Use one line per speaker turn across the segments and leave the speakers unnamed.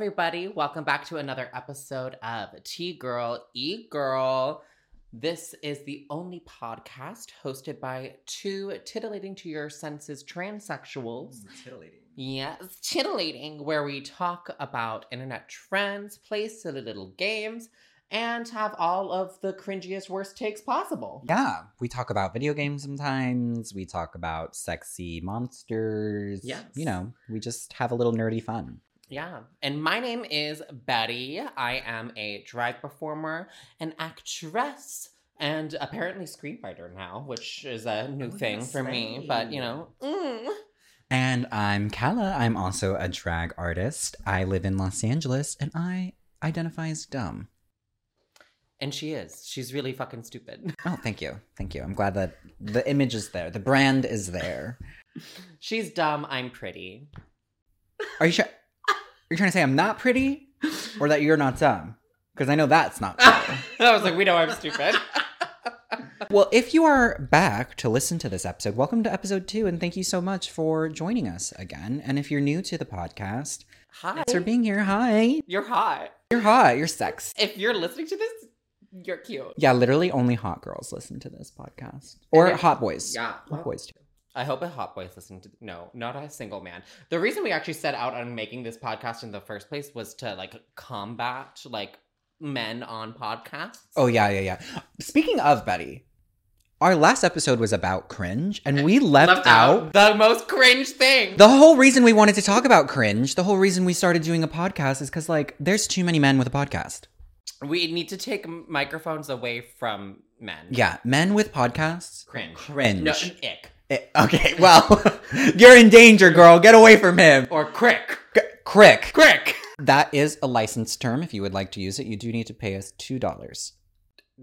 everybody. Welcome back to another episode of T Girl, E Girl. This is the only podcast hosted by two titillating to your senses transsexuals.
Titillating.
Yes, titillating, where we talk about internet trends, play silly little games, and have all of the cringiest, worst takes possible.
Yeah, we talk about video games sometimes. We talk about sexy monsters.
Yes.
You know, we just have a little nerdy fun.
Yeah. And my name is Betti. I am a drag performer, an actress, and apparently screenwriter now, which is a new
Oh,
thing
that's
for me. But, you know, mm.
And I'm Calla. I'm also a drag artist. I live in Los Angeles and I identify as dumb.
and she is. She's really fucking stupid.
Oh, thank you. Thank you. I'm glad that the image is there. The brand is there.
She's dumb. I'm pretty.
Are you sure? Are you trying to say I'm not pretty or that you're not dumb? Because I know that's not true.
I was like, we know I'm stupid.
Well, if you are back to listen to this episode, welcome to episode two, and thank you so much for joining us again. And if you're new to the podcast,
Hi.
thanks for being here. Hi.
You're hot.
You're hot. You're sex.
If you're listening to this, you're cute.
Yeah, literally only hot girls listen to this podcast. Or hot boys.
Yeah.
Hot boys too.
I hope a hot boy is listening to no, not a single man. The reason we actually set out on making this podcast in the first place was to like combat like men on podcasts.
Oh, yeah, yeah, yeah. Speaking of Betti, our last episode was about cringe, and we left, out
the most cringe thing.
The whole reason we wanted to talk about cringe, the whole reason we started doing a podcast is because, like, there's too many men with a podcast.
we need to take microphones away from men.
Yeah, men with podcasts.
Cringe.
Cringe.
No, ick.
Eh, okay, well, you're in danger, girl. Get away from him.
Or crick.
C- crick.
Crick.
That is a licensed term. If you would like to use it, you do need to pay us $2.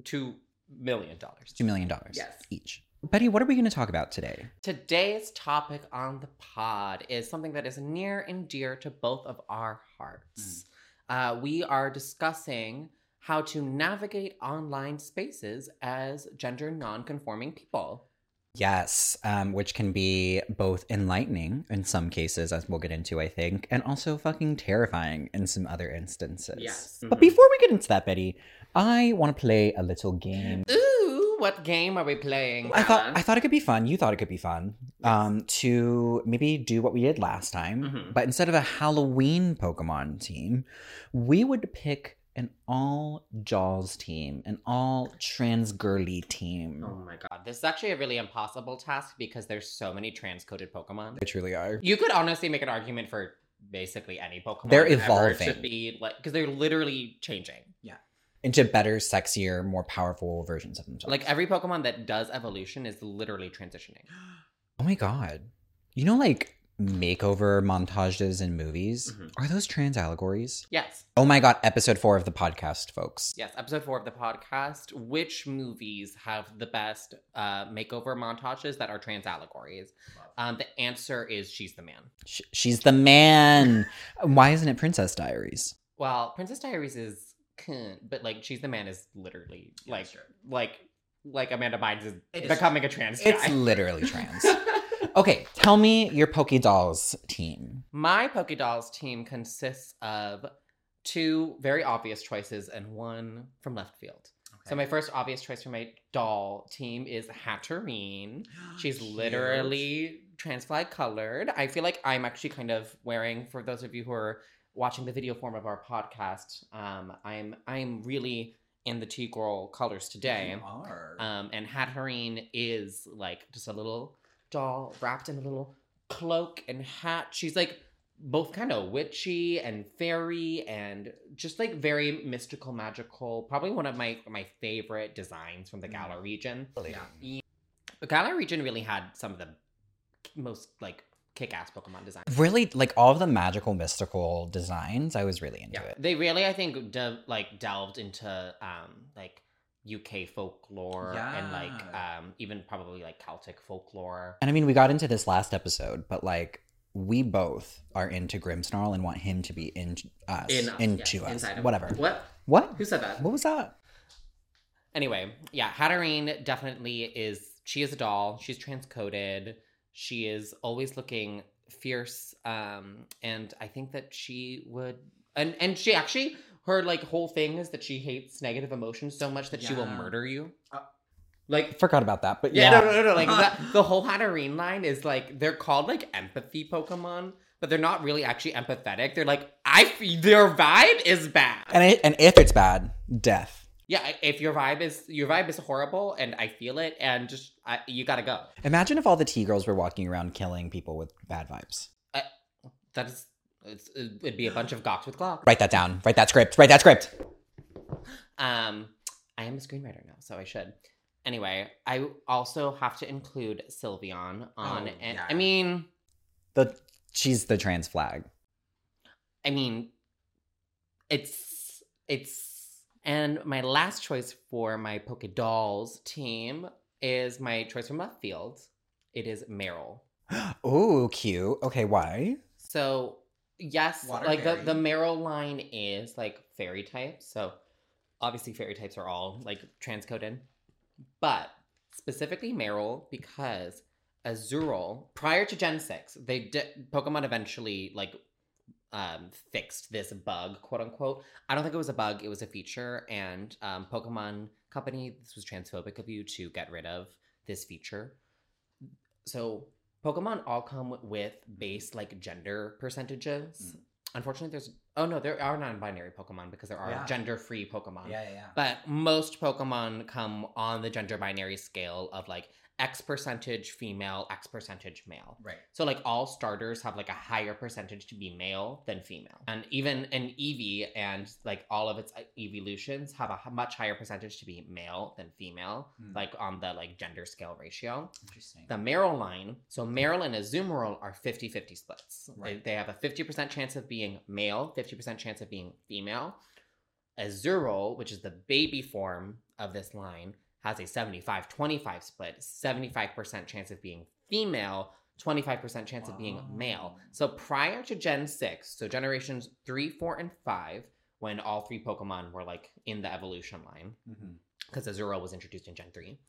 Two million dollars.
Two million dollars.
Yes.
each. Betti, what are we going to talk about today?
Today's topic on the pod is something that is near and dear to both of our hearts. Uh, we are discussing how to navigate online spaces as gender non-conforming people.
Yes, um, which can be both enlightening in some cases, as we'll get into, I think, and also fucking terrifying in some other instances. Yes. But
Mhm.
before we get into that, Betti, I want to play a little game.
Ooh, what game are we playing?
I thought I thought it could be fun. You thought it could be fun. Um, to maybe do what we did last time,
Mhm.
but instead of a Halloween Pokemon team, we would pick an all Jaws team, an all trans girly team.
Oh my god, this is actually a really impossible task because there's so many trans coded Pokemon.
They truly are.
You could honestly make an argument for basically any Pokemon.
They're evolving.
to be like because they're literally changing. Yeah.
Into better, sexier, more powerful versions of themselves.
Like every Pokemon that does evolution is literally transitioning.
oh my god, you know, like makeover montages in movies
Mhm.
are those trans allegories?
Yes,
Oh my god, episode four of the podcast, folks.
yes. Episode four of the podcast. Which movies have the best uh, makeover montages that are trans allegories? Um, the answer is She's the Man.
Sh- she's the man. Why isn't it Princess Diaries?
Well, Princess Diaries is, but like She's the Man is literally like like like Amanda Bynes is
It is-
becoming a trans Guy.
It's literally trans. Okay, tell me your Poké Dolls team.
My Pokédolls team consists of two very obvious choices and one from left field. So my first obvious choice for my doll team is Hatterene. She's literally trans transfly colored. I feel like I'm actually kind of wearing, for those of you who are watching the video form of our podcast, um, I'm I'm really in the T girl colors today. Um, and Hatterene is like just a little doll wrapped in a little cloak and hat. She's like both kind of witchy and fairy and just like very mystical, magical. Probably one of my my favorite designs from the Galar region.
Yeah.
The Galar region really had some of the most like kick-ass Pokemon designs.
Really, like all of the magical, mystical designs, I was really into
Yeah,
it.
they really, I think, de- like delved into um like UK folklore and like um even probably like Celtic folklore.
And I mean, we got into this last episode, but like we both are into Grimmsnarl and want him to be in us,
In us,
into
yes,
us, whatever.
What?
What?
Who said that?
What was that?
Anyway, yeah, Hatterene definitely is. She is a doll. She's transcoded. She is always looking fierce, um, and I think that she would and and she actually her like whole thing is that she hates negative emotions so much that she will murder you.
Uh,
like
Forgot about that, but
yeah,
yeah.
no, no, no, no. Like that, the whole Hatterene line is like they're called like empathy Pokemon, but they're not really actually empathetic. They're like I f- their vibe is bad.
And it, and if it's bad, death.
Yeah, if your vibe is your vibe is horrible and I feel it, and just I, you gotta go.
Imagine if all the T girls were walking around killing people with bad vibes.
That is, it's, it'd be a bunch of gawks with Glock.
Write that down. Write that script. Write that script.
Um, I am a screenwriter now, so I should. Anyway, I also have to include Sylveon on.
Oh,
and,
yeah.
I mean,
The she's the trans flag.
I mean, it's it's. And my last choice for my Poke Dolls team is my choice from left field. It is Marill.
oh, cute. Okay, why?
So yes,
Water
like the
fairy.
the Marill line is like fairy types. So obviously fairy types are all like transcoded, but specifically Marill because Azurill prior to Gen six, they did Pokemon eventually like um fixed this bug quote unquote i don't think it was a bug it was a feature and um pokemon company this was transphobic of you to get rid of this feature so pokemon all come with base like gender percentages mm. unfortunately there's oh no there are non-binary pokemon because there are
Yeah.
gender-free pokemon
Yeah, yeah, yeah.
but most Pokemon come on the gender binary scale of like X percentage female, X percentage male.
right.
So like all starters have like a higher percentage to be male than female. And even an Eevee and like all of its uh, evolutions have a much higher percentage to be male than female,
Hmm.
like on the like gender scale ratio.
Interesting.
The Marill line, so Marill and Azumarill are 50-50 splits.
Right.
They, they have a 50% chance of being male, 50% chance of being female. Azurill, which is the baby form of this line, has a 75-25 split. 75% chance of being female, 25% chance of being male.
Oh.
So prior to Gen 6, so generations 3, 4, and 5, when all three Pokemon were like in the evolution line, because Azurill was introduced in Gen 3,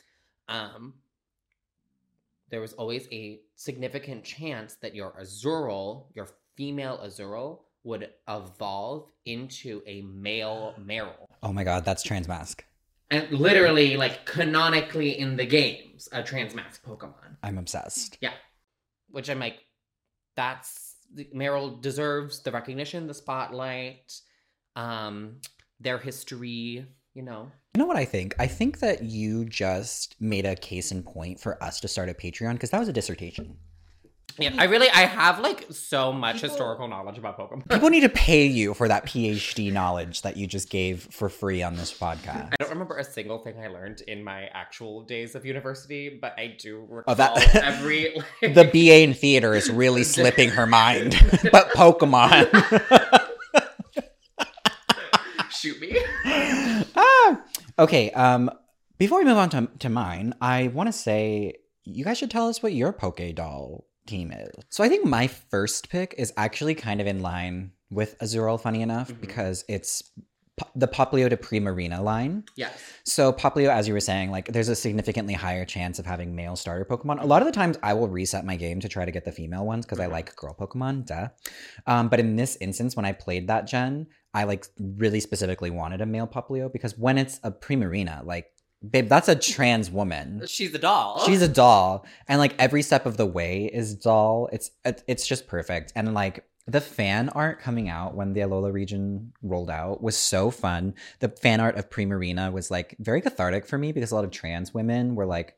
um, there was always a significant chance that your Azurill, your female Azurill, would evolve into a male Marill.
Oh my god, that's trans mask.
And literally, like, canonically in the games, a transmasc Pokemon.
I'm obsessed.
Yeah, which I'm like, that's. Marill deserves the recognition, the spotlight, um, their history, you know.
You know what I think? I think that you just made a case in point for us to start a Patreon because that was a dissertation.
Yeah, I really I have like so much
People-
historical knowledge about Pokemon.
People need to pay you for that PhD knowledge that you just gave for free on this podcast.
I don't remember a single thing I learned in my actual days of university, but I do recall
Oh, that-
every like,
The BA in theater is really slipping her mind. But Pokemon.
shoot me.
ah! Okay, um, before we move on to, to mine, I want to say you guys should tell us what your Poke Doll team is. So I think my first pick is actually kind of in line with Azurill, funny enough,
Mhm.
because it's po- the Poplio to Primarina line.
Yes.
So Poplio, as you were saying, like there's a significantly higher chance of having male starter Pokemon. A lot of the times I will reset my game to try to get the female ones because I
Mhm.
like girl Pokemon, duh. Um, but in this instance, when I played that gen, I like really specifically wanted a male Poplio because when it's a Primarina, like babe, that's a trans woman.
She's a doll.
She's a doll, and like every step of the way is doll. It's it's just perfect, and like the fan art coming out when the Alola region rolled out was so fun. The fan art of Primarina was like very cathartic for me because a lot of trans women were like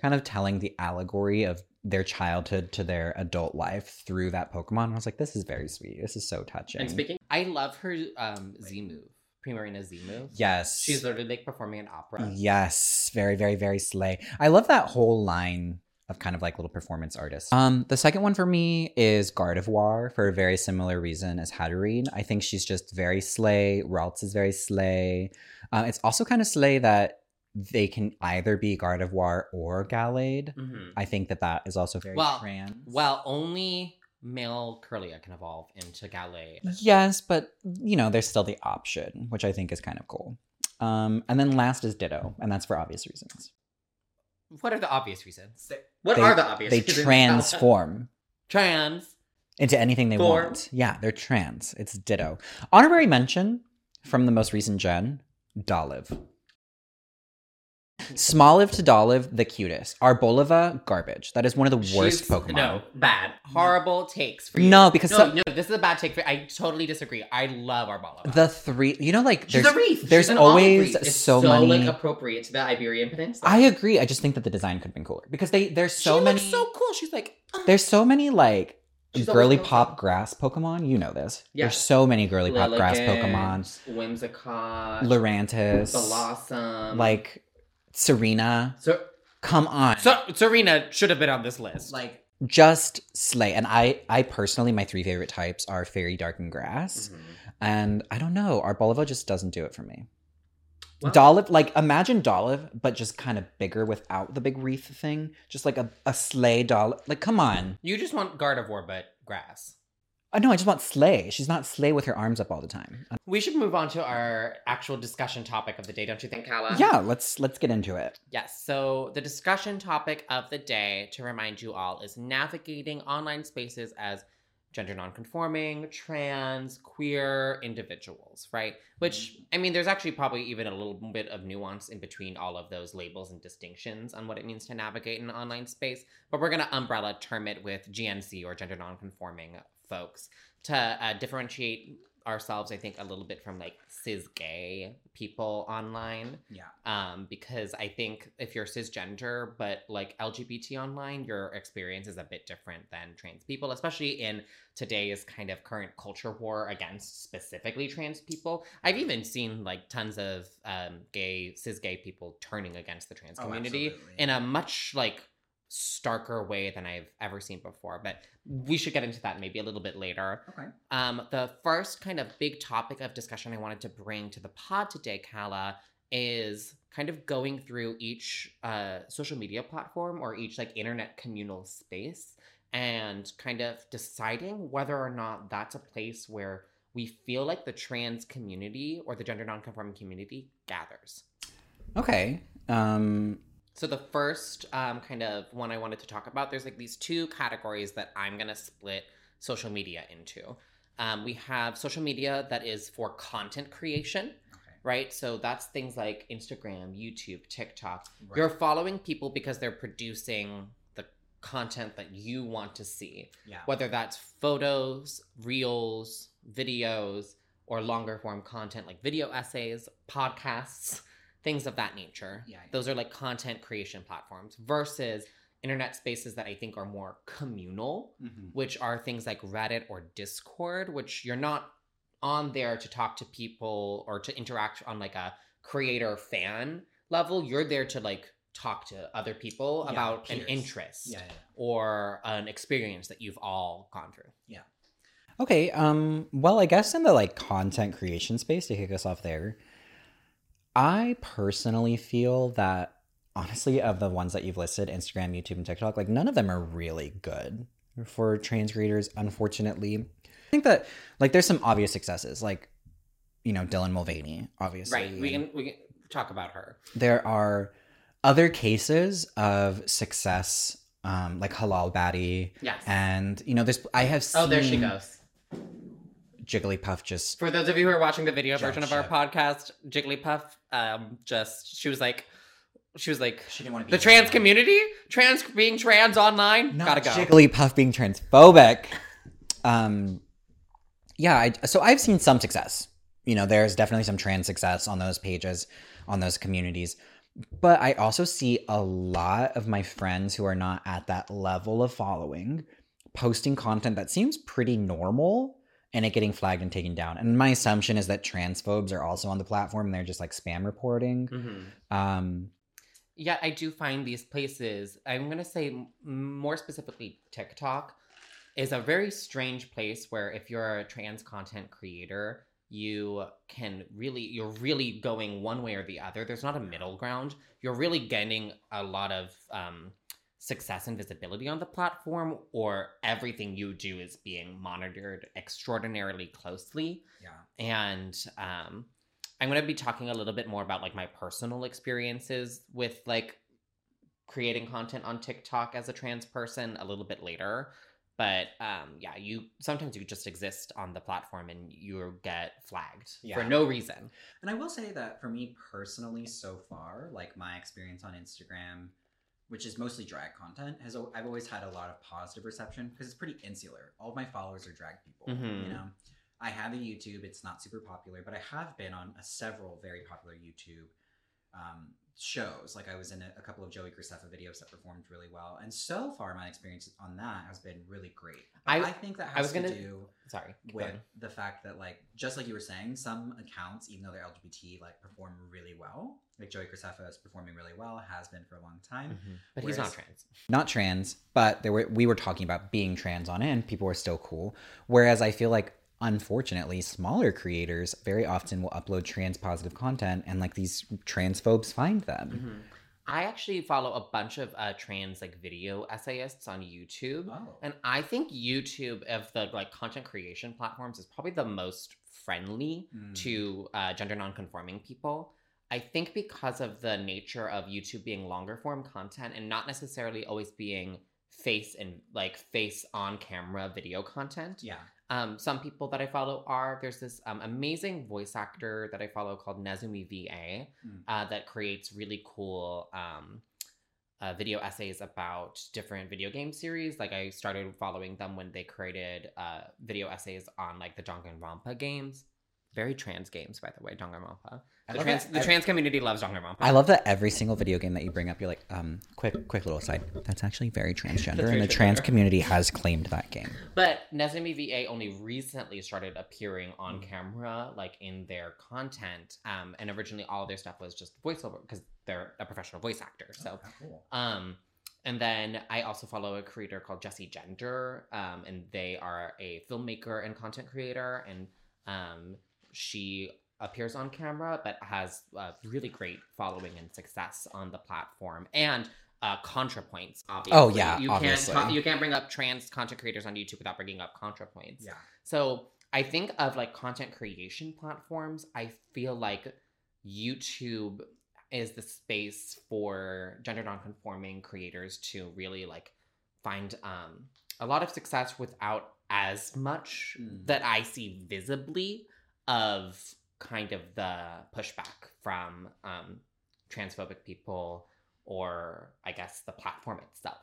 kind of telling the allegory of their childhood to their adult life through that Pokemon. I was like, this is very sweet. This is so touching.
And speaking, I love her um Z move, Primarina Z move.
yes,
She's literally like performing an opera.
Yes, very, very, very slay. I love that whole line of kind of like little performance artists. Um, the second one for me is Gardevoir for a very similar reason as Hatterene. I think she's just very slay. Ralts is very slay. Uh, it's also kind of slay that they can either be Gardevoir or Gallade.
Mhm.
I think that that is also very
Well,
trans.
Well, only male Kirlia can evolve into Gallade.
Yes, but you know, there's still the option, which I think is kind of cool. Um, and then last is Ditto, and that's for obvious reasons.
What are the obvious reasons? What
They-
are the obvious
They
reasons?
transform.
Trans.
into anything they
Four.
want. Yeah, they're trans. It's ditto. Honorary mention from the most recent gen, Dolive. Smoliv to Dolive, the cutest. Arboliva, garbage. That is one of the worst
She's-
Pokemon.
No, bad. Horrible takes for you.
No, because
no,
so-
no, this is a bad take for I totally disagree. I love Arbala.
The three, you know, like
She's
there's there's always so,
so
many.
like appropriate to the Iberian Peninsula.
I agree. I just think that the design could have been cooler because they there's so
she
many.
looks so cool. She's like, oh.
There's so many like
She's
girly pop grass Pokemon. You know this.
Yeah.
There's so many girly pop grass Pokemon.
Whimsicott,
Lurantis,
Bellossom,
like Tsareena.
so.
Come on,
So Tsareena should have been on this list.
like just slay. And I, I personally, my three favorite types are Fairy, Dark, and Grass.
Mhm.
And I don't know, Arboliva just doesn't do it for me.
Well-
Dolive, like imagine Dolive, but just kind of bigger without the big wreath thing. Just like a, a sleigh Dolive. Like, come on.
you just want Gardevoir, but grass.
Oh, no, I just want Slay. She's not Slay with her arms up all the time.
We should move on to our actual discussion topic of the day, don't you think, Calla?
yeah, let's let's get into it.
Yes, so the discussion topic of the day, to remind you all, is navigating online spaces as gender nonconforming, trans, queer individuals, right? Which, I mean, there's actually probably even a little bit of nuance in between all of those labels and distinctions on what it means to navigate an online space, but we're going to umbrella term it with GNC or gender nonconforming folks to uh, differentiate ourselves, I think, a little bit from like cis gay people online
Yeah.
um, because I think if you're cisgender but like LGBT online, your experience is a bit different than trans people, especially in today's kind of current culture war against specifically trans people. I've even seen like tons of um, gay cis gay people turning against the trans
Oh,
community
absolutely.
in a much like starker way than I've ever seen before. But we should get into that maybe a little bit later.
Okay.
Um, the first kind of big topic of discussion I wanted to bring to the pod today, Calla, is kind of going through each uh, social media platform or each like internet communal space and kind of deciding whether or not that's a place where we feel like the trans community or the gender nonconforming community gathers.
Okay. Um
So the first um, kind of one I wanted to talk about, there's like these two categories that I'm gonna split social media into. Um, we have social media that is for content creation, right? So that's things like Instagram, YouTube, TikTok. You're following people because they're producing the content that you want to see,
yeah.
whether that's photos, reels, videos, or longer form content like video essays, podcasts, things of that nature.
Yeah, yeah.
Those are like content creation platforms versus internet spaces that I think are more communal,
Mhm.
which are things like Reddit or Discord, which you're not on there to talk to people or to interact on like a creator fan level. You're there to like talk to other people
Yeah,
about an
peers.
interest
Yeah, yeah.
or an experience that you've all gone through. Yeah.
Okay, um well, I guess in the like content creation space to kick us off there, I personally feel that honestly of the ones that you've listed, Instagram, YouTube, and TikTok, like none of them are really good for trans creators, unfortunately. I think that like there's some obvious successes, like you know, Dylan Mulvaney, obviously.
Right. We can we can talk about her.
there are other cases of success, um, like Halal Batty,
Yes.
and you know, there's I have seen
oh, there she goes.
Jigglypuff just
For those of you who are watching the video version of our podcast, Jigglypuff, um, just she was like, she was like,
she didn't want to be
the trans community, trans being trans online,
Not
gotta go.
Jigglypuff being transphobic. Um, yeah. I, so I've seen some success. You know, there's definitely some trans success on those pages, on those communities. But I also see a lot of my friends who are not at that level of following posting content that seems pretty normal and it getting flagged and taken down. And my assumption is that transphobes are also on the platform and they're just like spam reporting.
Mhm.
Um,
Yeah, I do find these places. I'm gonna say more specifically, TikTok is a very strange place where if you're a trans content creator, you can really you're really going one way or the other. There's not a middle ground. You're really getting a lot of um, success and visibility on the platform, or everything you do is being monitored extraordinarily closely
yeah.
and um i'm going to be talking a little bit more about like my personal experiences with like creating content on tiktok as a trans person a little bit later but um, yeah, you sometimes you just exist on the platform and you get flagged
Yeah.
for no reason.
And I will say that for me personally, so far, like my experience on Instagram, which is mostly drag content, has I've always had a lot of positive reception because it's pretty insular. All of my followers are drag people.
Mhm.
You know, I have a YouTube. It's not super popular, but I have been on a, several very popular YouTube um, shows. Like I was in a, a couple of Joey Graceffa videos that performed really well, and so far my experience on that has been really great.
I-
I, think that
I was
has to
gonna-
do
Sorry.
with
going.
the fact that like just like you were saying some accounts even though they're lgbt like perform really well like joey Graceffa is performing really well has been for a long time
Mhm. But he's not trans.
not trans but there were we were talking about being trans on it and people were still cool whereas i feel like unfortunately smaller creators very often will upload trans positive content and like these transphobes find them
Mhm. I actually follow a bunch of uh, trans like video essayists on YouTube.
oh
And I think YouTube of the like content creation platforms is probably the most friendly
Mm.
to uh, gender nonconforming people. I think because of the nature of YouTube being longer form content and not necessarily always being face and like face on camera video content.
yeah
Um, some people that I follow are there's this um, amazing voice actor that I follow called Nezumi VA
Mm.
uh, that creates really cool um, uh, video essays about different video game series. Like I started following them when they created uh, video essays on like the Danganronpa games. Very trans games, by the way, Danganronpa. The trans, the trans community loves Danganronpa.
I love that every single video game that you bring up, you're like, um, quick, quick little aside. That's actually very transgender, and the trans community has claimed that game.
But Nezumi VA only recently started appearing on
Mm.
camera, like in their content. Um, and originally all their stuff was just voiceover because they're a professional voice actor. So,
Oh, cool.
um, and then I also follow a creator called Jessie Gender, um, and they are a filmmaker and content creator, and um, she appears on camera but has a really great following and success on the platform and uh, ContraPoints. Obviously,
Oh, yeah,
you
obviously.
can't you can't bring up trans content creators on YouTube without bringing up ContraPoints.
Yeah.
So I think of like content creation platforms. I feel like YouTube is the space for gender nonconforming creators to really like find um, a lot of success without as much
Mm.
that I see visibly of kind of the pushback from um, transphobic people or I guess the platform itself.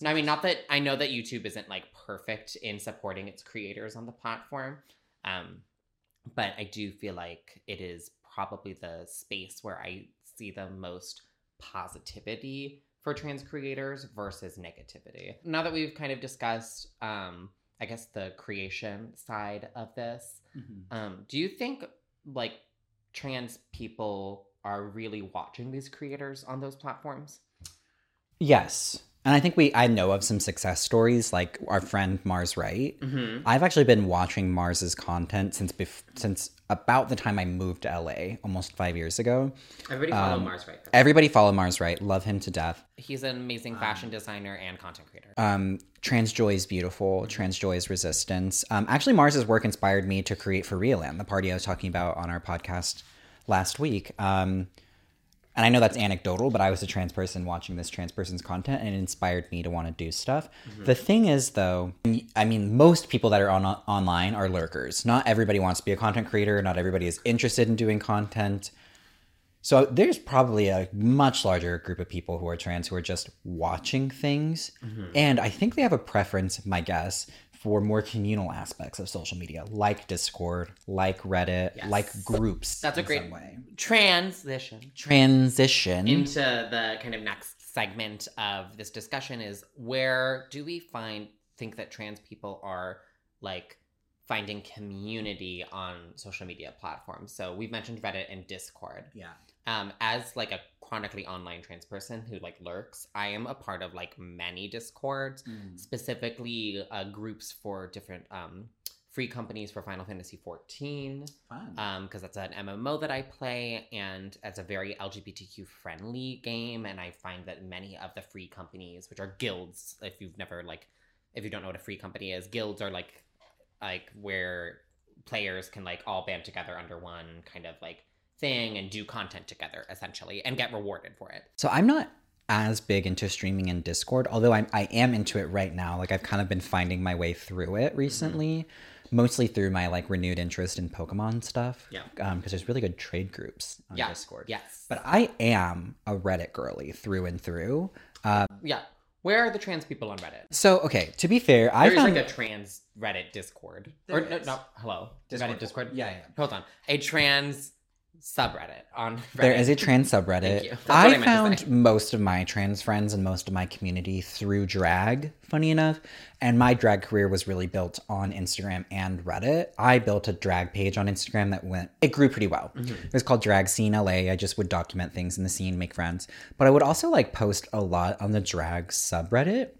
No, I mean, not that I know that YouTube isn't like perfect in supporting its creators on the platform, um, but I do feel like it is probably the space where I see the most positivity for trans creators versus negativity. Now that we've kind of discussed, um, I guess the creation side of this,
Mhm.
um, do you think like trans people are really watching these creators on those platforms?
Yes. And I think we I know of some success stories like our friend Mars Wright.
Mm-hmm.
I've actually been watching Mars's content since bef- since about the time I moved to LA almost 5 years ago.
Everybody follow
Um,
Mars Wright
Everybody follow Mars Wright. Love him to death.
He's an amazing fashion designer and content creator.
Um, Trans Joy is beautiful. Trans Joy is resistance. Um, actually, Mars's work inspired me to create For Real Land, the party I was talking about on our podcast last week. Um, and I know that's anecdotal, but I was a trans person watching this trans person's content, and it inspired me to want to do stuff. Mm-hmm. The thing is, though, I mean, most people that are on online are lurkers. Not everybody wants to be a content creator. Not everybody is interested in doing content. So there's probably a much larger group of people who are trans who are just watching things. Mm-hmm. And I think they have a preference, my guess, for more communal aspects of social media, like Discord, like Reddit,
Yes.
like groups.
That's a great
way.
transition
transition.
into the kind of next segment of this discussion is where do we find think that trans people are like finding community on social media platforms. So we've mentioned Reddit and Discord.
yeah.
um, as like a chronically online trans person who like lurks, I am a part of like many discords,
Mm.
specifically uh, groups for different um, free companies for Final Fantasy 14,
Fun.
um, because that's an MMO that I play, and it's a very LGBTQ friendly game. And I find that many of the free companies, which are guilds, if you've never like, if you don't know what a free company is, guilds are like, like where players can like all band together under one kind of like thing and do content together essentially and get rewarded for it.
so I'm not as big into streaming and Discord, although I'm, I am into it right now. Like I've kind of been finding my way through it mm-hmm. recently, mostly through my like renewed interest in Pokemon stuff.
Yeah.
Um, because there's really good trade groups on
Yeah.
Discord.
Yes.
But I am a Reddit girly through and through.
Um, yeah. Where are the trans people on Reddit?
So okay, to be fair, I
There's
found
like a trans Reddit Discord. or
There
no, no, hello.
Discord.
Reddit Discord.
Yeah, yeah.
Hold on. A trans subreddit on Reddit.
There is a trans subreddit.
I
I found most of my trans friends and most of my community through drag, funny enough. And my drag career was really built on Instagram and Reddit. I built a drag page on Instagram that went, it grew pretty well.
Mm-hmm.
It was called Drag Scene LA. I just would document things in the scene, make friends. But I would also like post a lot on the drag subreddit.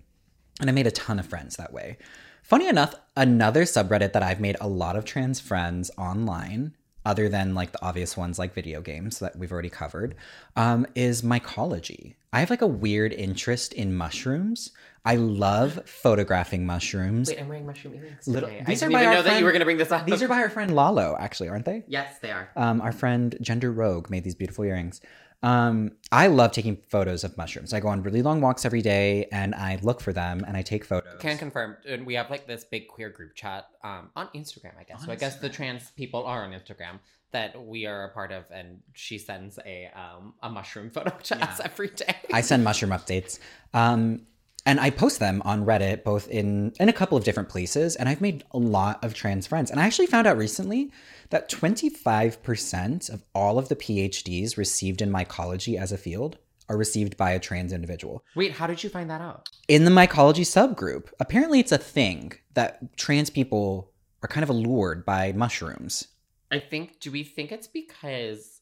And I made a ton of friends that way. Funny enough, another subreddit that I've made a lot of trans friends online, other than like the obvious ones like video games that we've already covered, um, is mycology. I have like a weird interest in mushrooms. I love photographing mushrooms.
Wait, I'm wearing mushroom earrings
Little-
today.
these
I
are
didn't
by
even know that you were going to bring this up.
These are by our friend Lalo, actually, aren't they?
Yes, they are.
Um, our friend Gender Rogue made these beautiful earrings. Um, I love taking photos of mushrooms. I go on really long walks every day and I look for them and I take photos.
Can confirm. And we have like this big queer group chat um, on Instagram, I guess.
On
so I guess the trans people are on Instagram that we are a part of, and she sends a um, a mushroom photo to us every day.
I send mushroom updates. Um, and I post them on Reddit, both in in a couple of different places. And I've made a lot of trans friends. And I actually found out recently that 25% of all of the PhDs received in mycology as a field are received by a trans individual.
Wait, how did you find that out?
In the mycology subgroup, apparently it's a thing that trans people are kind of allured by mushrooms.
I think. Do we think it's because?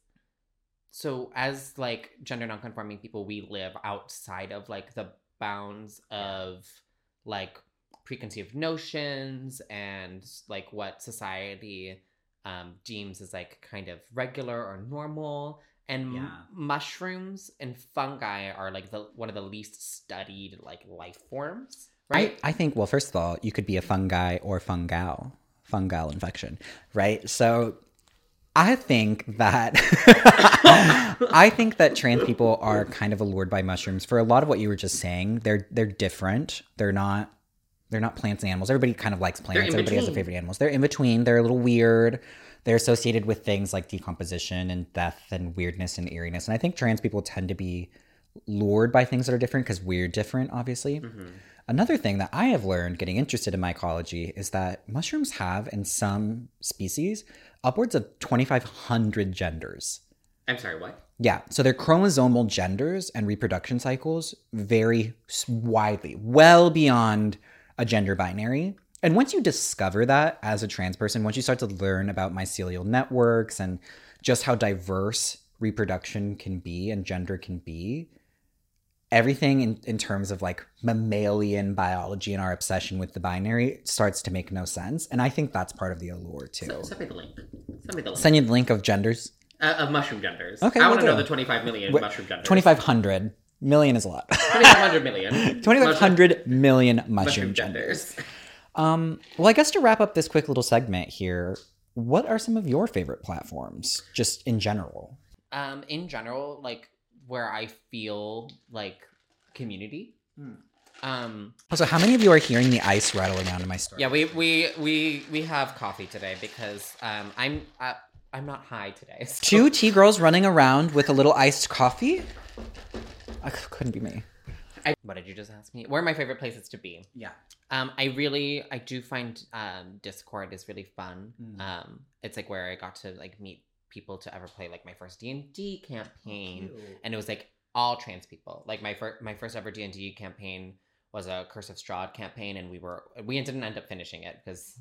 So as like gender nonconforming people, we live outside of like the bounds of like preconceived notions and like what society um, deems as like kind of regular or normal. And m- mushrooms and fungi are like the one of the least studied like life forms, right?
I, I think, well, first of all, you could be a fungi or fungal, fungal infection, right? So I think that I think that trans people are kind of allured by mushrooms for a lot of what you were just saying. They're they're different. They're not they're not plants and animals. Everybody kind of likes plants. Everybody has a favorite animals. They're in between. They're a little weird. They're associated with things like decomposition and death and weirdness and eeriness. And I think trans people tend to be lured by things that are different because we're different, obviously.
Mhm.
Another thing that I have learned getting interested in mycology is that mushrooms have, in some species, upwards of 2,500 genders.
I'm sorry, what?
Yeah, so their chromosomal genders and reproduction cycles vary widely, well beyond a gender binary. And once you discover that as a trans person, once you start to learn about mycelial networks and just how diverse reproduction can be and gender can be, everything in, in terms of like mammalian biology and our obsession with the binary starts to make no sense. And I think that's part of the allure too.
So, send me the link. Send me the link.
Send you the link of genders.
Uh, of mushroom genders.
Okay,
I
we'll
want to know the 25 million
Wait,
mushroom genders.
2,500 million is a lot.
2,500 million.
2,500 million mushroom,
mushroom
genders.
genders.
Um, well, I guess to wrap up this quick little segment here, what are some of your favorite platforms, just in general?
Um, in general, like where I feel like community.
Hmm.
Um,
Also, how many of you are hearing the ice rattle around in my store?
yeah, we we we we have coffee today because um I'm uh, I'm not high today. so-
Two tea girls running around with a little iced coffee? I c- couldn't be me.
I, what did you just ask me? Where are my favorite places to be?
Yeah.
Um, I really, I do find um, Discord is really fun.
Mm.
Um, it's like where I got to like meet people to ever play like my first D and D campaign, and it was like all trans people. Like my first, my first ever D and D campaign was a Curse of Strahd campaign, and we were we didn't end up finishing it because,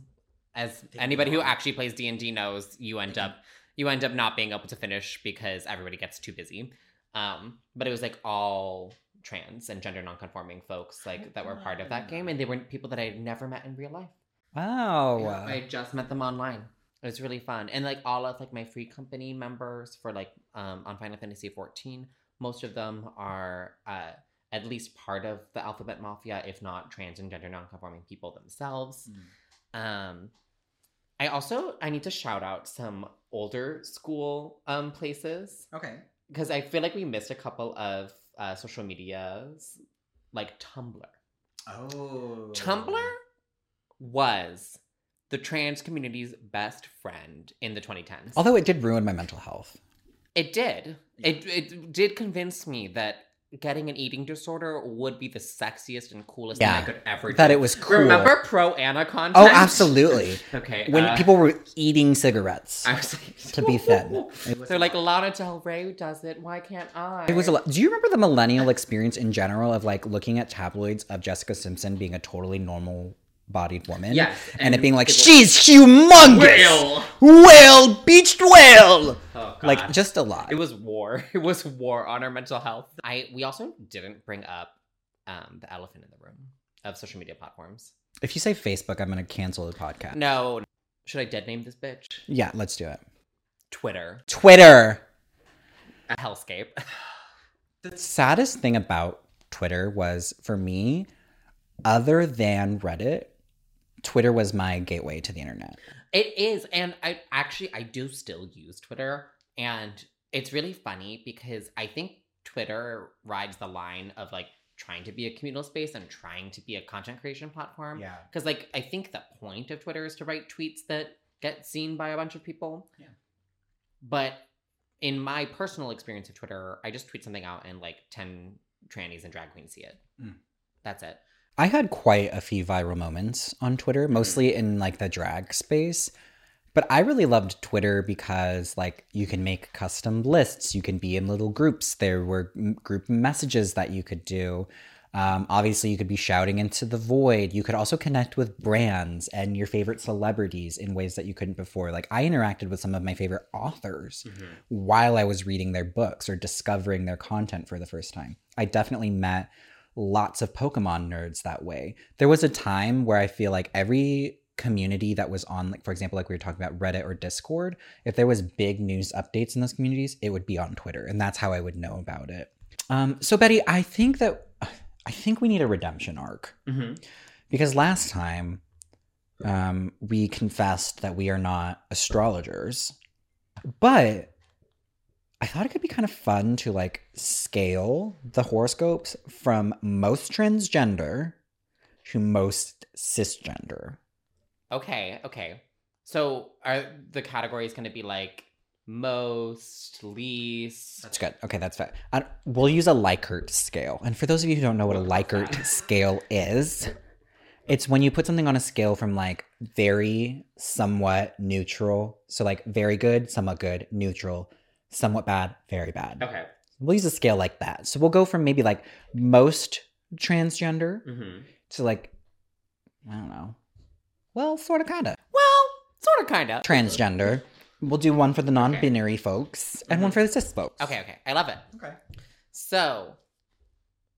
as
They
anybody who actually plays D and D knows, you end up you end up not being able to finish because everybody gets too busy. Um, but it was like all trans and gender nonconforming folks like that were part of that game, and they were people that I had never met in real life.
Wow.
Yeah, I just met them online. It was really fun, and like all of like my free company members for like um on Final Fantasy 14, most of them are uh at least part of the Alphabet Mafia, if not trans and gender nonconforming people themselves. Um, I also I need to shout out some older school um places
Okay.
because I feel like we missed a couple of uh, social medias like Tumblr.
Oh.
Tumblr was the trans community's best friend in the 2010s.
Although it did ruin my mental health.
It did. It it did convince me that getting an eating disorder would be the sexiest and coolest
Yeah.
thing I could ever do.
That it was cool.
Remember pro Anna content?
Oh, absolutely.
Okay.
when
uh,
people were eating cigarettes
I was like,
to be thin. It was,
They're like Lana Del Rey does it. Why can't I?
it was a lot. Do you remember the millennial experience in general of like looking at tabloids of Jessica Simpson being a totally normal bodied woman?
Yes,
And, it being like, she's humongous.
Whale.
Whale, beached whale.
Oh,
Like just a lot.
it was war. It was war on our mental health. I we also didn't bring up um the elephant in the room of social media platforms.
if you say Facebook, I'm gonna cancel the podcast.
No. Should I dead name this bitch?
Yeah, let's do it.
Twitter.
Twitter.
A hellscape.
The saddest thing about Twitter was for me, other than Reddit, Twitter was my gateway to the internet.
It is, and I actually I do still use Twitter, and it's really funny because I think Twitter rides the line of like trying to be a communal space and trying to be a content creation platform.
Yeah.
Because like I think the point of Twitter is to write tweets that get seen by a bunch of people.
Yeah.
But in my personal experience of Twitter, I just tweet something out and like ten trannies and drag queens see it.
Mm.
That's it.
I had quite a few viral moments on Twitter, mostly in like the drag space. But I really loved Twitter because like you can make custom lists, you can be in little groups. There were group messages that you could do. Um, obviously, you could be shouting into the void. You could also connect with brands and your favorite celebrities in ways that you couldn't before. Like I interacted with some of my favorite authors while I was reading their books or discovering their content for the first time. I definitely met lots of Pokemon nerds that way. There was a time where I feel like every community that was on like for example like we were talking about Reddit or Discord, if there was big news updates in those communities, it would be on Twitter and that's how I would know about it. Um so Betti, I think that I think we need a redemption arc
Mm-hmm.
because last time um, we confessed that we are not astrologers but i thought it could be kind of fun to like scale the horoscopes from most transgender to most cisgender
Okay, okay. So are the categories going to be like most, least?
that's good okay that's fine. I, uh, we'll use a likert scale and for those of you who don't know what a likert scale is it's when you put something on a scale from like very somewhat neutral so like very good somewhat good neutral somewhat bad very bad
Okay.
we'll use a scale like that so we'll go from maybe like most transgender
Mm-hmm.
to like i don't know well sort of kind of
Well, sort of, kind of.
transgender we'll do one for the non-binary folks and one
Mhm.
for the cis folks
Okay, okay. I love it.
okay
So,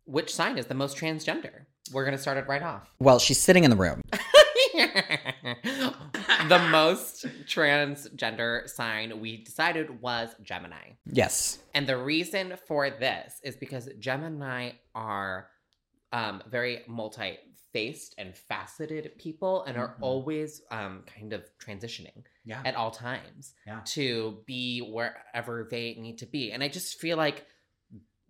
which sign is the most transgender? We're going to start it right off.
well she's sitting in the room
the most transgender sign we decided was Gemini.
yes
And the reason for this is because Gemini are um, very multi faced and faceted people and are
Mhm.
always um, kind of transitioning
yeah
at all times
Yeah.
to be wherever they need to be. And I just feel like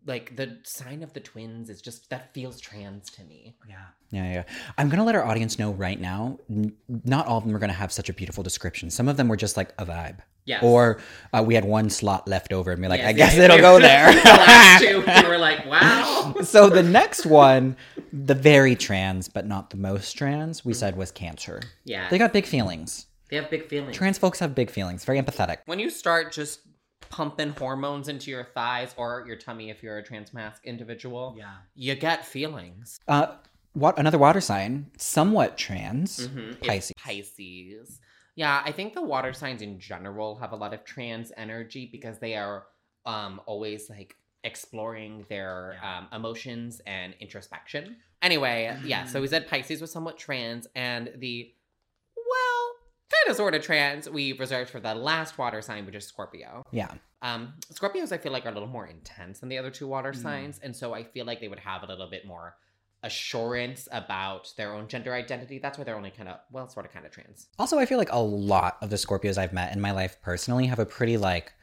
like the sign of the twins is just that feels trans to me.
Yeah. Yeah, yeah. I'm going to let our audience know right now, n- not all of them are going to have such a beautiful description. Some of them were just like a vibe.
Yes.
Or uh, we had one slot left over and we're like,
Yes,
I guess
yeah,
it'll
we-
go there.
the last two, we were like, wow.
so the next one, the very trans, but not the most trans, we said was cancer.
Yeah.
They got big feelings.
They have big feelings.
Trans folks have big feelings, very empathetic.
when you start just pumping hormones into your thighs or your tummy if you're a trans mask individual,
Yeah.
you get feelings.
Uh, what another water sign, somewhat trans,
Mhm. It's
Pisces.
Pisces. Yeah, I think the water signs in general have a lot of trans energy because they are um always like exploring their
Yeah.
um, emotions and introspection. Anyway, yeah, so we said Pisces was somewhat trans, and the well, kind of sort of trans we reserved for the last water sign, which is Scorpio.
Yeah.
Um, Scorpios, I feel like, are a little more intense than the other two water
Mm.
signs, and so I feel like they would have a little bit more assurance about their own gender identity. That's why they're only kind of, well, sort of, kind of trans.
Also, I feel like a lot of the Scorpios I've met in my life personally have a pretty like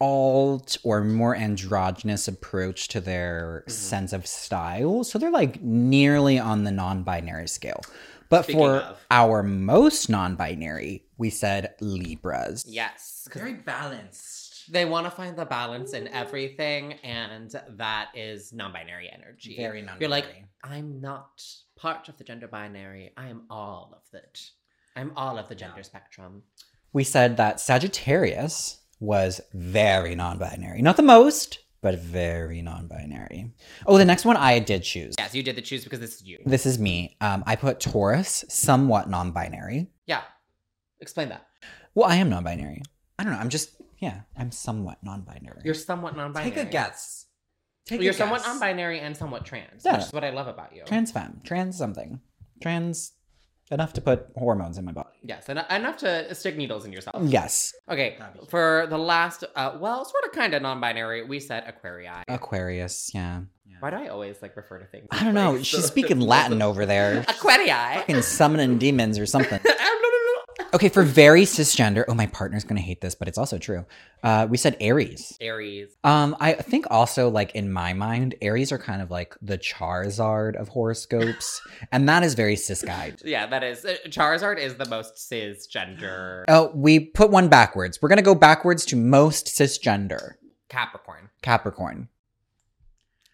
alt or more androgynous approach to their
Mhm.
sense of style. So they're like nearly on the non binary scale. But
Speaking
for
of.
our most non binary, we said Libras.
Yes. Very
balanced.
They want to find the balance in everything, and that is non binary energy.
Very non binary.
You're like, I'm not part of the gender binary. I am all of it. I'm all of the gender
Yeah.
spectrum.
we said that Sagittarius was very non binary. Not the most, but very non binary. Oh, the next one I did choose.
Yes, you did the choose because this is you.
This is me. Um, I put Taurus, somewhat non binary.
Yeah. Explain that.
Well, I am non binary. I don't know. I'm just, yeah, I'm somewhat non binary.
You're somewhat non binary.
Take a guess. Take a guess.
You're somewhat non binary and somewhat trans,
Yeah.
which is what I love about you.
Trans femme. Trans something. Trans enough to put hormones in my body.
yes, and enough to stick needles in yourself.
Yes.
Okay, for the last, uh, well, sort of kind of non binary, we said Aquarii.
Aquarius, yeah.
Why do I always like refer to things?
I don't know. She's speaking Latin over there.
Aquarii.
Fucking summoning demons or something. Okay, for very cisgender. Oh, my partner's gonna hate this, but it's also true. Uh, we said Aries.
Aries.
Um, I think also like in my mind, Aries are kind of like the Charizard of horoscopes, and that is very cis guy.
Yeah, that is. uh, Charizard is the most cisgender
Oh, we put one backwards. We're gonna go backwards to most cisgender.
Capricorn.
Capricorn.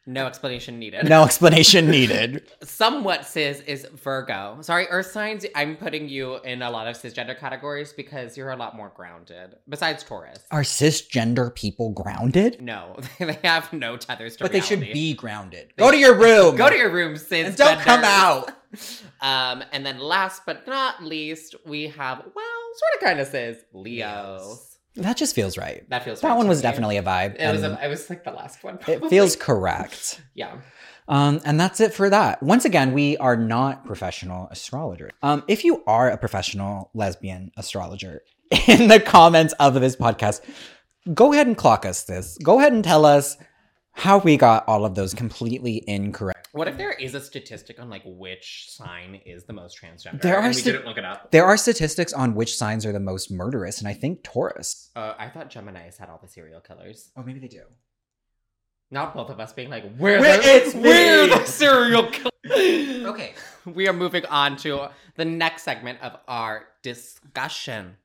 No explanation needed.
No explanation needed.
Somewhat cis is Virgo. Sorry, Earth signs. I'm putting you in a lot of cisgender categories because you're a lot more grounded. Besides Taurus.
Are cisgender people grounded?
No, they have no tethers to
But they should be grounded. Go to your room.
Go to your room, cis.
and don't come out.
Um, and then last but not least, we have well, sort of kind of cis Leo.
That just feels right.
That feels
That
right
one was
me.
definitely a vibe.
It was. A, it was like the last one.
it feels correct.
Yeah.
Um, and that's it for that. Once again, we are not professional astrologers. Um, if you are a professional lesbian astrologer, in the comments of this podcast, go ahead and clock us this. Go ahead and tell us how we got all of those completely incorrect.
What if there is a statistic on like which sign is the most transgender?
There
and
are sta-
didn't look it up.
There are statistics on which signs are the most murderous, and I think Taurus.
Uh, I thought Gemini's had all the serial killers.
Oh, maybe they do.
Not both of us being like, we're
Wait,
the,
it's
we're
me!"
the serial killer.
Okay.
we are moving on to the next segment of our discussion.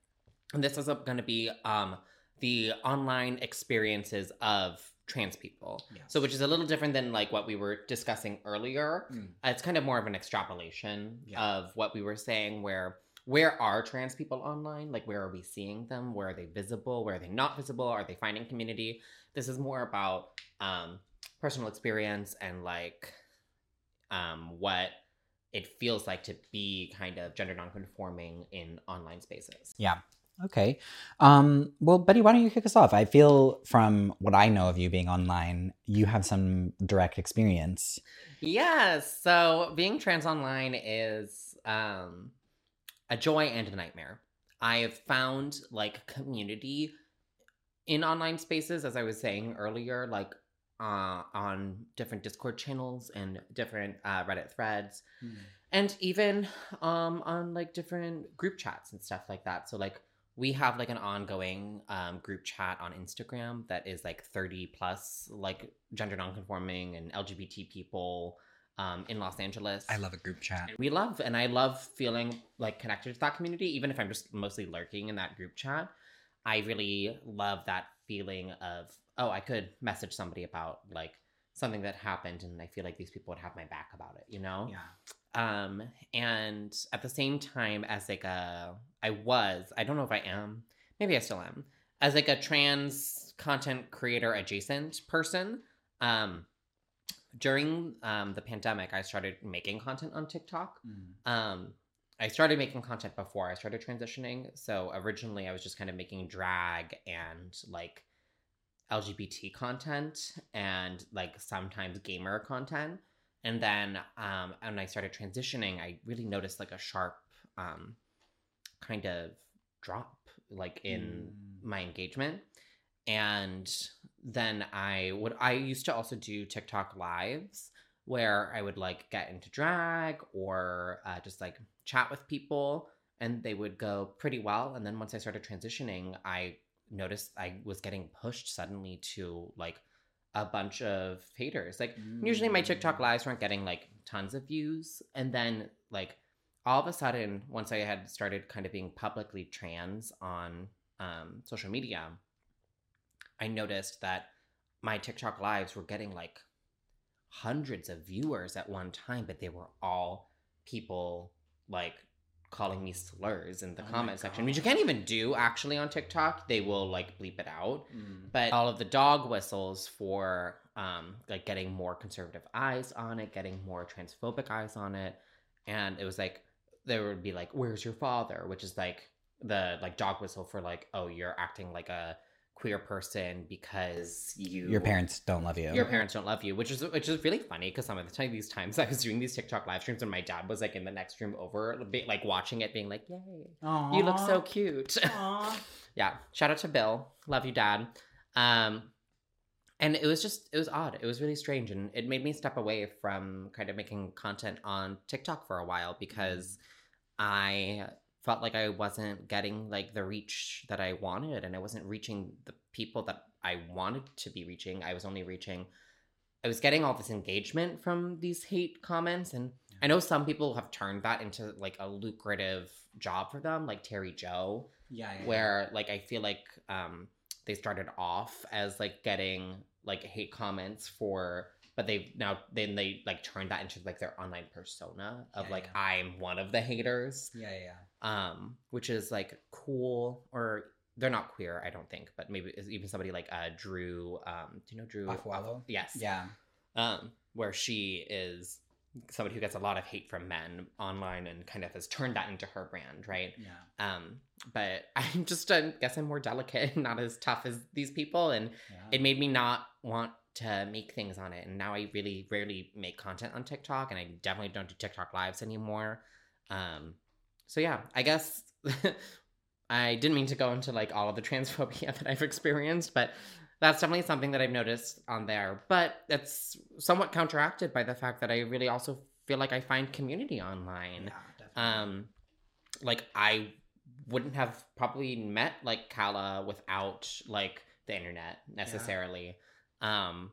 And this is going to be um, the online experiences of trans people.
Yes.
So, which is a little different than like what we were discussing earlier.
Mm.
Uh, It's kind of more of an extrapolation
Yeah.
of what we were saying, where where are trans people online? Like, where are we seeing them? Where are they visible? Where are they not visible? Are they finding community? This is more about um, personal experience and like um, what it feels like to be kind of gender nonconforming in online spaces.
Yeah. Okay. Um, well, Betti, why don't you kick us off? I feel from what I know of you being online, you have some direct experience.
Yes. So being trans online is um, a joy and a nightmare. I have found like community in online spaces, as I was saying earlier, like uh, on different Discord channels and different uh, Reddit threads, and even um, on like different group chats and stuff like that. So like we have like an ongoing um, group chat on Instagram that is like 30 plus like gender nonconforming and LGBT people um, in Los Angeles.
I love a group chat.
And we love and I love feeling like connected to that community, even if I'm just mostly lurking in that group chat. I really love that feeling of oh, I could message somebody about like something that happened, and I feel like these people would have my back about it, you know.
Yeah.
Um, and at the same time, as like a, I was, I don't know if I am, maybe I still am, as like a trans content creator adjacent person. Um, during um the pandemic, I started making content on TikTok. Um, I started making content before I started transitioning. So originally, I was just kind of making drag and like LGBT content and like sometimes gamer content. And then um, when I started transitioning, I really noticed like a sharp um, kind of drop like in
Mm.
my engagement. And then I would I used to also do TikTok lives where I would like get into drag or uh, just like chat with people and they would go pretty well. And then once I started transitioning, I noticed I was getting pushed suddenly to like a bunch of haters. Like usually my TikTok
Mm.
lives weren't getting like tons of views, and then like all of a sudden, once I had started kind of being publicly trans on um, social media, I noticed that my TikTok lives were getting like hundreds of viewers at one time, but they were all people like calling me slurs in the
Oh
comment section, which you can't even do actually on TikTok. They will like bleep it out.
Mm.
But all of the dog whistles for um like getting more conservative eyes on it, getting more transphobic eyes on it. And it was like there would be like, Where's your father? Which is like the like dog whistle for like, oh, you're acting like a queer person because you
Your parents don't love you.
your parents don't love you, which is which is really funny because some of the time these times I was doing these TikTok live streams and my dad was like in the next room over, like watching it, being like, "Yay, you look so cute." yeah, shout out to Bill, love you, Dad. Um, and it was just it was odd. It was really strange, and it made me step away from kind of making content on TikTok for a while because I felt like I wasn't getting like the reach that I wanted and I wasn't reaching the people that I wanted to be reaching. I was only reaching I was getting all this engagement from these hate comments and I know some people have turned that into like a lucrative job for them like Terry Joe
yeah, yeah,
where like I feel like um they started off as like getting like hate comments for but they've now then they like turned that into like their online persona of
Yeah,
like
yeah.
I'm one of the haters
yeah, yeah, yeah.
Um which is like cool or they're not queer I don't think but maybe even somebody like uh Drew um do you know Drew
Afualo?
yes
Yeah.
um, where she is somebody who gets a lot of hate from men online and kind of has turned that into her brand, right?
Yeah.
Um, but I'm just, I guess I'm more delicate and not as tough as these people, and
yeah.
it made me not want to make things on it. And now I really rarely make content on TikTok, and I definitely don't do TikTok lives anymore. Um, so yeah, I guess I didn't mean to go into like all of the transphobia that I've experienced, but that's definitely something that I've noticed on there. But it's somewhat counteracted by the fact that I really also feel like I find community online.
yeah, definitely.
Um, like I wouldn't have probably met like Calla without like the internet necessarily. Um,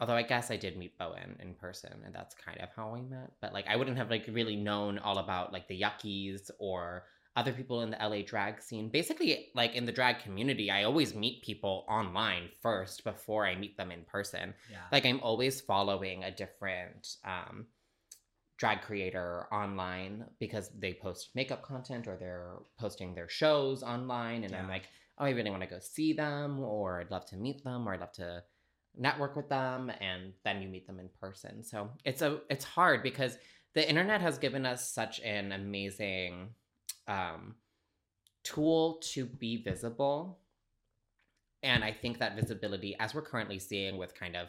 although I guess I did meet Bowen in person, and that's kind of how we met. But like I wouldn't have like really known all about like the Yuckies or other people in the LA drag scene. Basically, like in the drag community, I always meet people online first before I meet them in person
yeah.
like i'm always following a different um drag creator online because they post makeup content or they're posting their shows online and i'm like oh i really want to go see them or i'd love to meet them or i'd love to network with them and then you meet them in person. So it's a it's hard because the internet has given us such an amazing um tool to be visible. And i think that visibility as we're currently seeing with kind of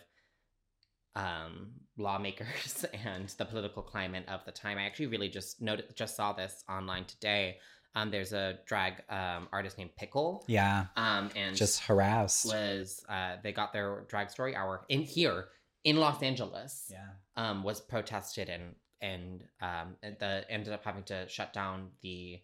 um lawmakers and the political climate of the time i actually really just noted just saw this online today um there's a drag um artist named pickle
yeah.
um and
Just harassed.
was uh they got their drag story hour in here in los angeles
Yeah.
um, was protested and and um, and the ended up having to shut down the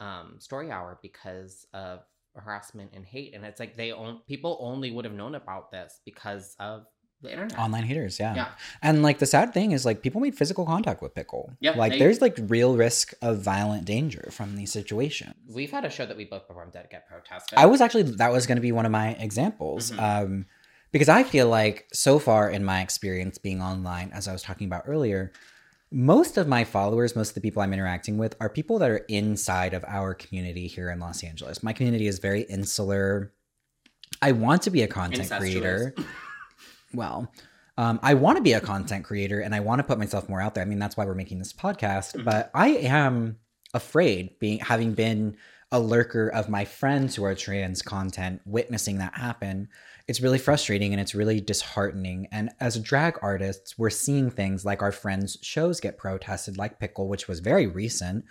um, story hour because of harassment and hate. And it's like they own people only would have known about this because of the internet.
Online haters, yeah.
Yeah.
And like the sad thing is like people made physical contact with Pickle.
Yeah,
Like
they-
there's like real risk of violent danger from these situations.
We've had a show that we both performed that get protested.
I was actually that was going to be one of my examples.
Mhm.
Um because I feel like so far in my experience being online as I was talking about earlier, most of my followers, most of the people I'm interacting with are people that are inside of our community here in Los Angeles. My community is very insular. I want to be a content
Incestuous.
creator. well, um, I want to be a content creator and I want to put myself more out there. I mean, that's why we're making this podcast.
Mhm.
But I am afraid, being having been a lurker of my friends who are trans content, witnessing that happen. It's really frustrating and it's really disheartening. And as drag artists, we're seeing things like our friends' shows get protested, like Pickle, which was very recent.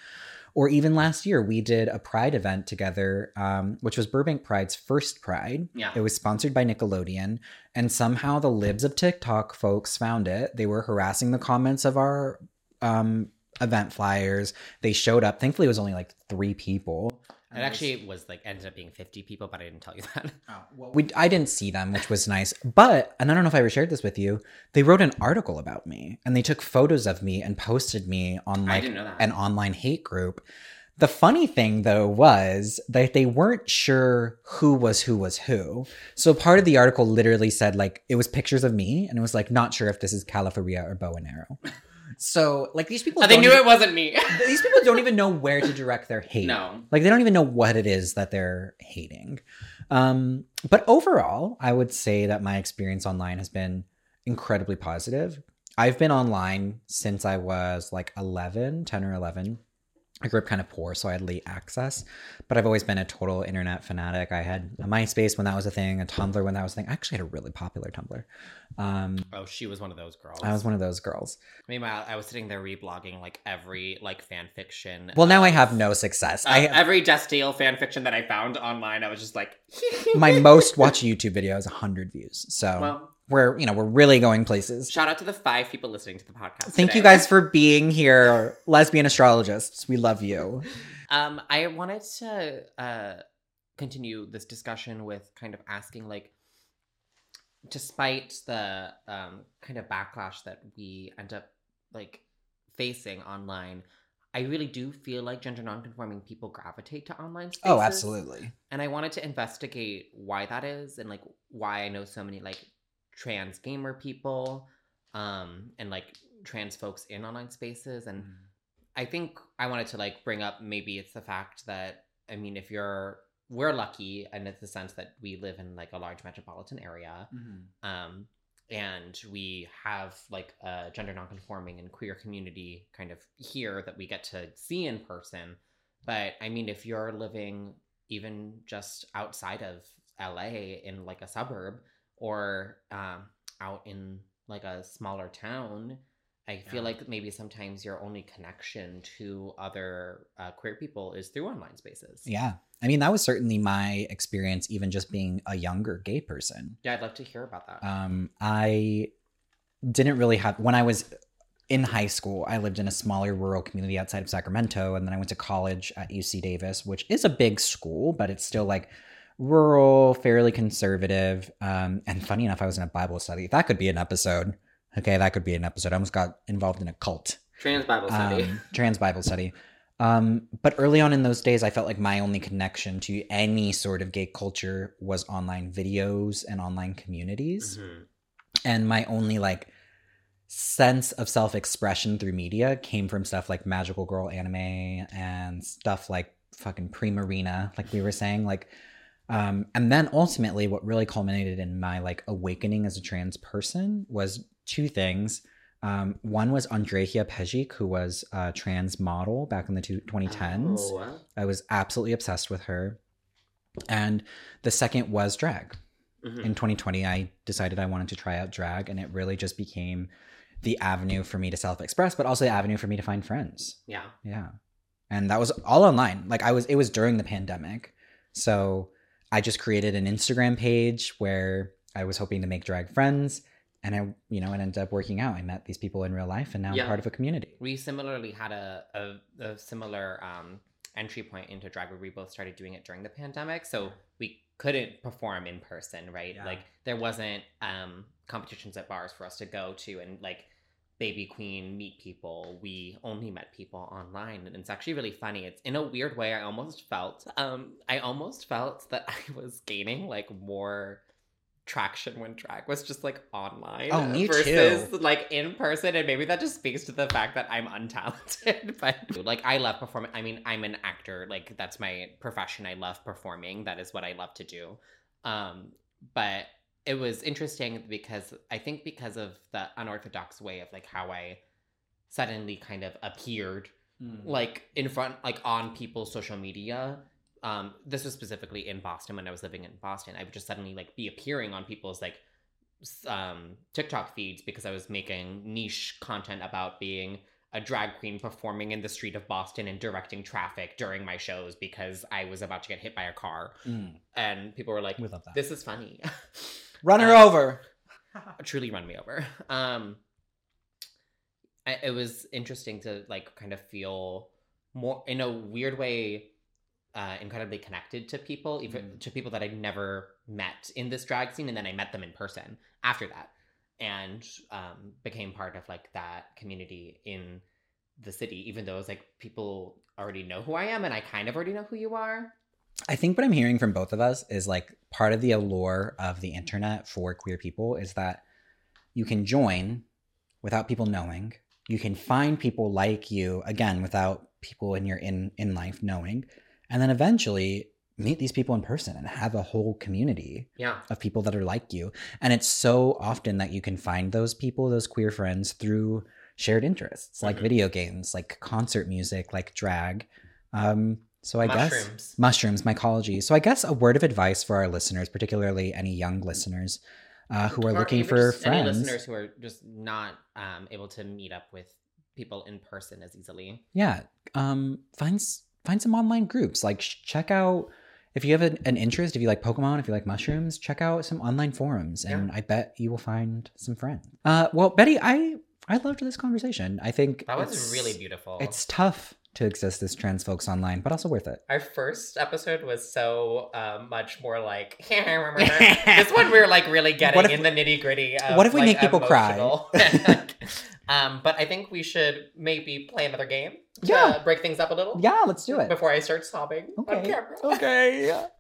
Or even last year, we did a Pride event together, um, which was Burbank Pride's first Pride.
yeah.
It was sponsored by Nickelodeon, and somehow the libs of TikTok folks found it. They were harassing the comments of our um, event flyers. They showed up. Thankfully, it was only like three people.
It actually was like ended up being 50 people, but I didn't tell you that.
Oh, well, we I didn't see them, which was nice. But and I don't know if I ever shared this with you. They wrote an article about me, and they took photos of me and posted me on like
didn't know that.
an online hate group. The funny thing though was that they weren't sure who was who was who. So part of the article literally said like it was pictures of me, and it was like not sure if this is Calla Faeria or bow and arrow. So like these people,
Oh, they knew
even-
it wasn't me.
these people don't even know where to direct their hate.
no.
Like they don't even know what it is that they're hating. Um, but overall, I would say that my experience online has been incredibly positive. I've been online since I was like 11, 10 or 11. I grew up kind of poor, so I had late access, but I've always been a total internet fanatic. I had a MySpace when that was a thing, a Tumblr when that was a thing. I actually had a really popular Tumblr. Um,
Oh, she was one of those girls.
I was one of those girls.
Meanwhile, I was sitting there reblogging like every like fan fiction.
Well, now I have no success.
uh,
I
every Destiel fan fiction that I found online, I was just like,
my most watched YouTube video is 100 views. So
Well,
we're you know we're really going places
shout out to the five people listening to the podcast.
thank you guys for being here lesbian astrologists we love you
Um, I wanted to uh continue this discussion with kind of asking like despite the um kind of backlash that we end up like facing online, I really do feel like gender nonconforming people gravitate to online spaces.
oh absolutely
And I wanted to investigate why that is and like why I know so many like trans gamer people um and like trans folks in online spaces and I think I wanted to like bring up maybe it's the fact that I mean if you're we're lucky and it's the sense that we live in like a large metropolitan area um and we have like a gender nonconforming and queer community kind of here that we get to see in person. But I mean if you're living even just outside of LA in like a suburb or um out in like a smaller town I feel
Yeah.
like maybe sometimes your only connection to other uh, queer people is through online spaces.
yeah i mean that was certainly my experience even just being a younger gay person
Yeah, I'd love to hear about that.
um i didn't really have when i was in high school i lived in a smaller rural community outside of sacramento and then i went to college at uc davis which is a big school but it's still like rural fairly conservative um, and funny enough i was in a bible study. That could be an episode. Okay that could be an episode. I almost got involved in a cult.
Trans Bible study.
um, trans bible study. Um, but early on in those days i felt like my only connection to any sort of gay culture was online videos and online communities.
Mhm.
and my only like sense of self-expression through media came from stuff like magical girl anime and stuff like fucking pre-marina like we were saying. Like um and then ultimately what really culminated in my like awakening as a trans person was two things. Um one was andreja pejic who was a trans model back in the two- 2010s
Oh,
i was absolutely obsessed with her. And the second was drag.
Mhm.
in 2020 i decided i wanted to try out drag and it really just became the avenue for me to self-express but also the avenue for me to find friends.
Yeah.
yeah. And that was all online. Like i was it was during the pandemic. So i just created an instagram page where i was hoping to make drag friends and i you know it ended up working out i met these people in real life and now
Yeah.
i'm part of a community
We similarly had a, a, a similar um, entry point into drag where we both started doing it during the pandemic. So we couldn't perform in person, right?
Yeah.
Like there wasn't um, competitions at bars for us to go to and like baby queen meet people. We only met people online. And it's actually really funny. It's in a weird way, I almost felt um I almost felt that I was gaining like more traction when drag was just like online
Oh, me
versus
too.
like in person and maybe that just speaks to the fact that i'm untalented but like i love performing i mean i'm an actor like that's my profession i love performing that is what i love to do um but it was interesting because i think because of the unorthodox way of like how i suddenly kind of appeared like in front like on people's social media um this was specifically in boston when i was living in boston. I would just suddenly like be appearing on people's like um tiktok feeds because i was making niche content about being a drag queen performing in the street of boston and directing traffic during my shows because i was about to get hit by a car.
Mm,
and people were like
we love that.
This is funny
run her
uh,
over
truly run me over. Um, I, it was interesting to like kind of feel more in a weird way. uh, incredibly connected to people, even
Mm.
to people that I'd never met in this drag scene, and then I met them in person after that, and um, became part of like that community in the city. Even though it's like people already know who I am, and I kind of already know who you are.
I think what I'm hearing from both of us is like part of the allure of the internet for queer people is that you can join without people knowing. You can find people like you again without people in your in in life knowing, and then eventually meet these people in person and have a whole community
Yeah,
of people that are like you. And it's so often that you can find those people, those queer friends through shared interests like
Mhm.
video games, like concert music, like drag. Um, so I guess
mushrooms.
mushrooms, mycology. So I guess a word of advice for our listeners, particularly any young listeners uh, who are
Or
looking for friends.
listeners who are just not um, able to meet up with people in person as easily.
Yeah, um, find find some online groups. Like check out if you have an, an interest, if you like Pokemon, if you like mushrooms, check out some online forums, and I bet you will find some friends. Uh, well, Betti, I I loved this conversation. I think
That was really beautiful.
It's tough to exist as trans folks online, but also worth it.
Our first episode was so um, much more like this one. We were like really getting
if-
in the nitty gritty.
what if we make people cry?
cry? um, but I think we should maybe play another game
Yeah.
break things up a little.
Yeah, let's do it.
Before I start sobbing on
Okay.
camera.
Okay.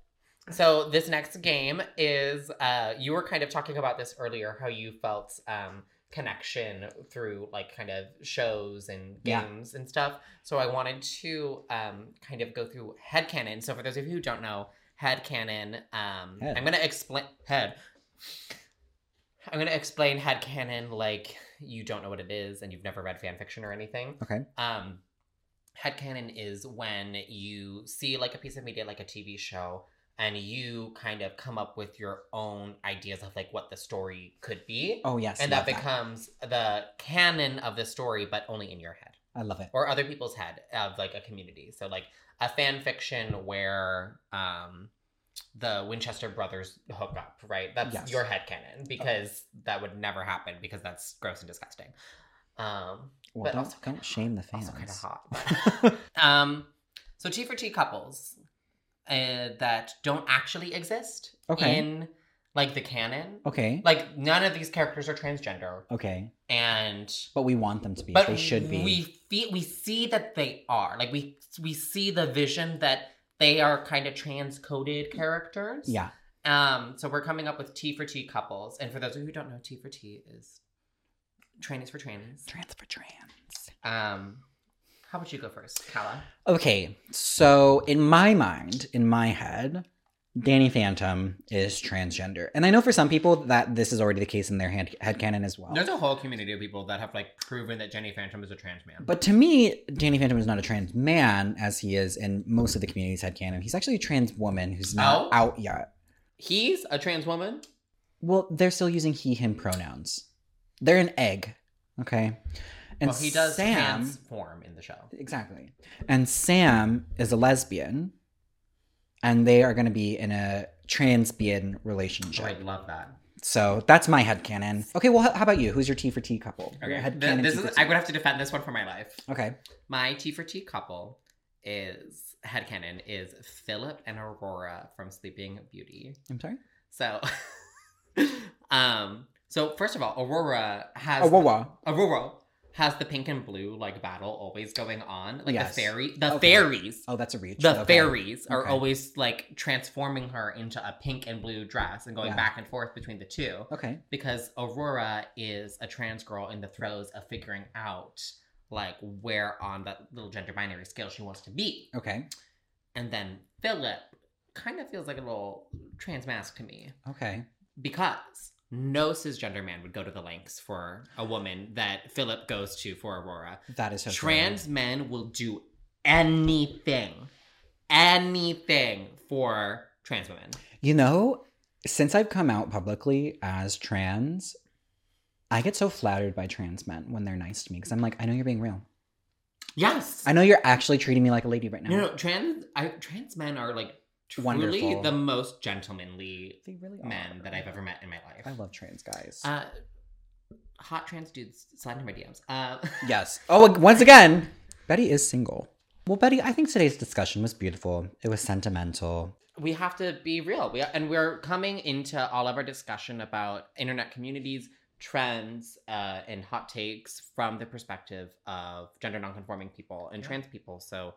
So this next game is uh you were kind of talking about this earlier how you felt um connection through like kind of shows and
Yeah.
games and stuff. So I wanted to um kind of go through headcanon. So for those of you who don't know, headcanon um
Head.
I'm going to explain head I'm going to explain headcanon like you don't know what it is and you've never read fan fiction or anything.
Okay.
Um, headcanon is when you see like a piece of media, like a TV show, and you kind of come up with your own ideas of like what the story could be.
Oh yes.
and
love
that becomes the canon of the story, but only in your head
I love it.
or other people's head of like a community. So like a fan fiction where um the Winchester brothers hook up, right? That's
Yes.
your head canon because that would never happen because that's gross and disgusting. Um
Well,
but
don't,
also
don't shame the fans.
also kind of hot. um, so T for T couples uh, that don't actually exist
Okay.
in like the canon.
okay.
Like none of these characters are transgender,
Okay.
and
But we want them to be.
but
they should be.
We feel we see that they are like we we see the vision that they are kind of transcoded characters.
yeah.
Um. So we're coming up with T for T couples, and for those of you who don't know, T for T is trannies for trannies.
Trans for trans.
Um. How about you go first, Calla?
Okay. So in my mind, in my head, Danny Phantom is transgender. And I know for some people that this is already the case in their head headcanon as well.
There's a whole community of people that have like proven that Danny Phantom is a trans man.
But to me, Danny Phantom is not a trans man as he is in most of the community's headcanon. He's actually a trans woman who's not
Oh?
out yet.
he's a trans woman.
Well, they're still using he, him pronouns. They're an egg. Okay. And
well, he does
Sam,
transform in the show.
Exactly. And Sam is a lesbian, and they are going to be in a transbian
Oh,
relationship.
I love that.
So that's my head headcanon. Okay, well, how about you? Who's your T for T couple?
Okay,
headcanon
Th- this is. I would have to defend this one for my life.
Okay.
My T for T couple is head headcanon is Philip and Aurora from Sleeping Beauty.
I'm sorry?
So, um, so first of all, Aurora has
Aurora.
Aurora has the pink and blue like battle always going on. Like
Yes.
the fairy, the
Okay.
fairies.
Oh, that's a reach.
The
Okay.
fairies are
Okay.
always like transforming her into a pink and blue dress and going
Yeah.
back and forth between the two
Okay.
because Aurora is a trans girl in the throes of figuring out like where on that little gender binary scale she wants to be.
Okay.
And then Philip kind of feels like a little transmasc to me
Okay.
because no cisgender man would go to the lengths for a woman that Philip goes to for Aurora.
That is so true.
Trans men will do anything, anything for trans women.
You know, since I've come out publicly as trans, I get so flattered by trans men when they're nice to me because I'm like, I know you're being real.
Yes.
I know you're actually treating me like a lady right now.
No, no, trans I, trans men are like truly
Wonderful.
the most gentlemanly
They really are.
men that I've ever met in my life.
I love trans guys.
Uh, hot trans dudes slide into my DMs. Uh,
yes. Oh, once again, Betti is single. Well, Betti, I think today's discussion was beautiful. It was sentimental.
We have to be real. We and we're coming into all of our discussion about internet communities, trends, uh, and hot takes from the perspective of gender nonconforming people and
Yeah.
trans people. So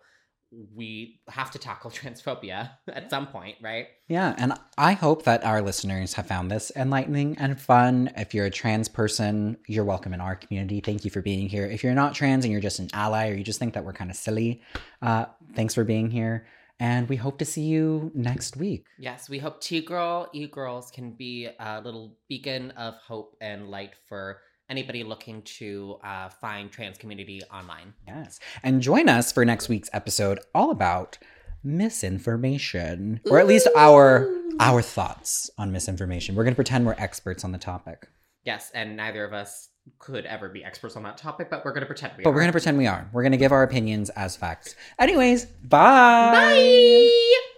we have to tackle transphobia at some point, right?
Yeah, and I hope that our listeners have found this enlightening and fun. If you're a trans person, you're welcome in our community. Thank you for being here. If you're not trans and you're just an ally or you just think that we're kind of silly, uh, thanks for being here. And we hope to see you next week.
Yes, we hope T Girl, E Girls can be a little beacon of hope and light for anybody looking to uh, find trans community online.
Yes. And join us for next week's episode all about misinformation. Or at least our our thoughts on misinformation. We're gonna pretend we're experts on the topic.
Yes, and neither of us could ever be experts on that topic, but we're going to pretend we
But
are.
we're gonna pretend we are. We're gonna give our opinions as facts. Anyways, bye.
Bye!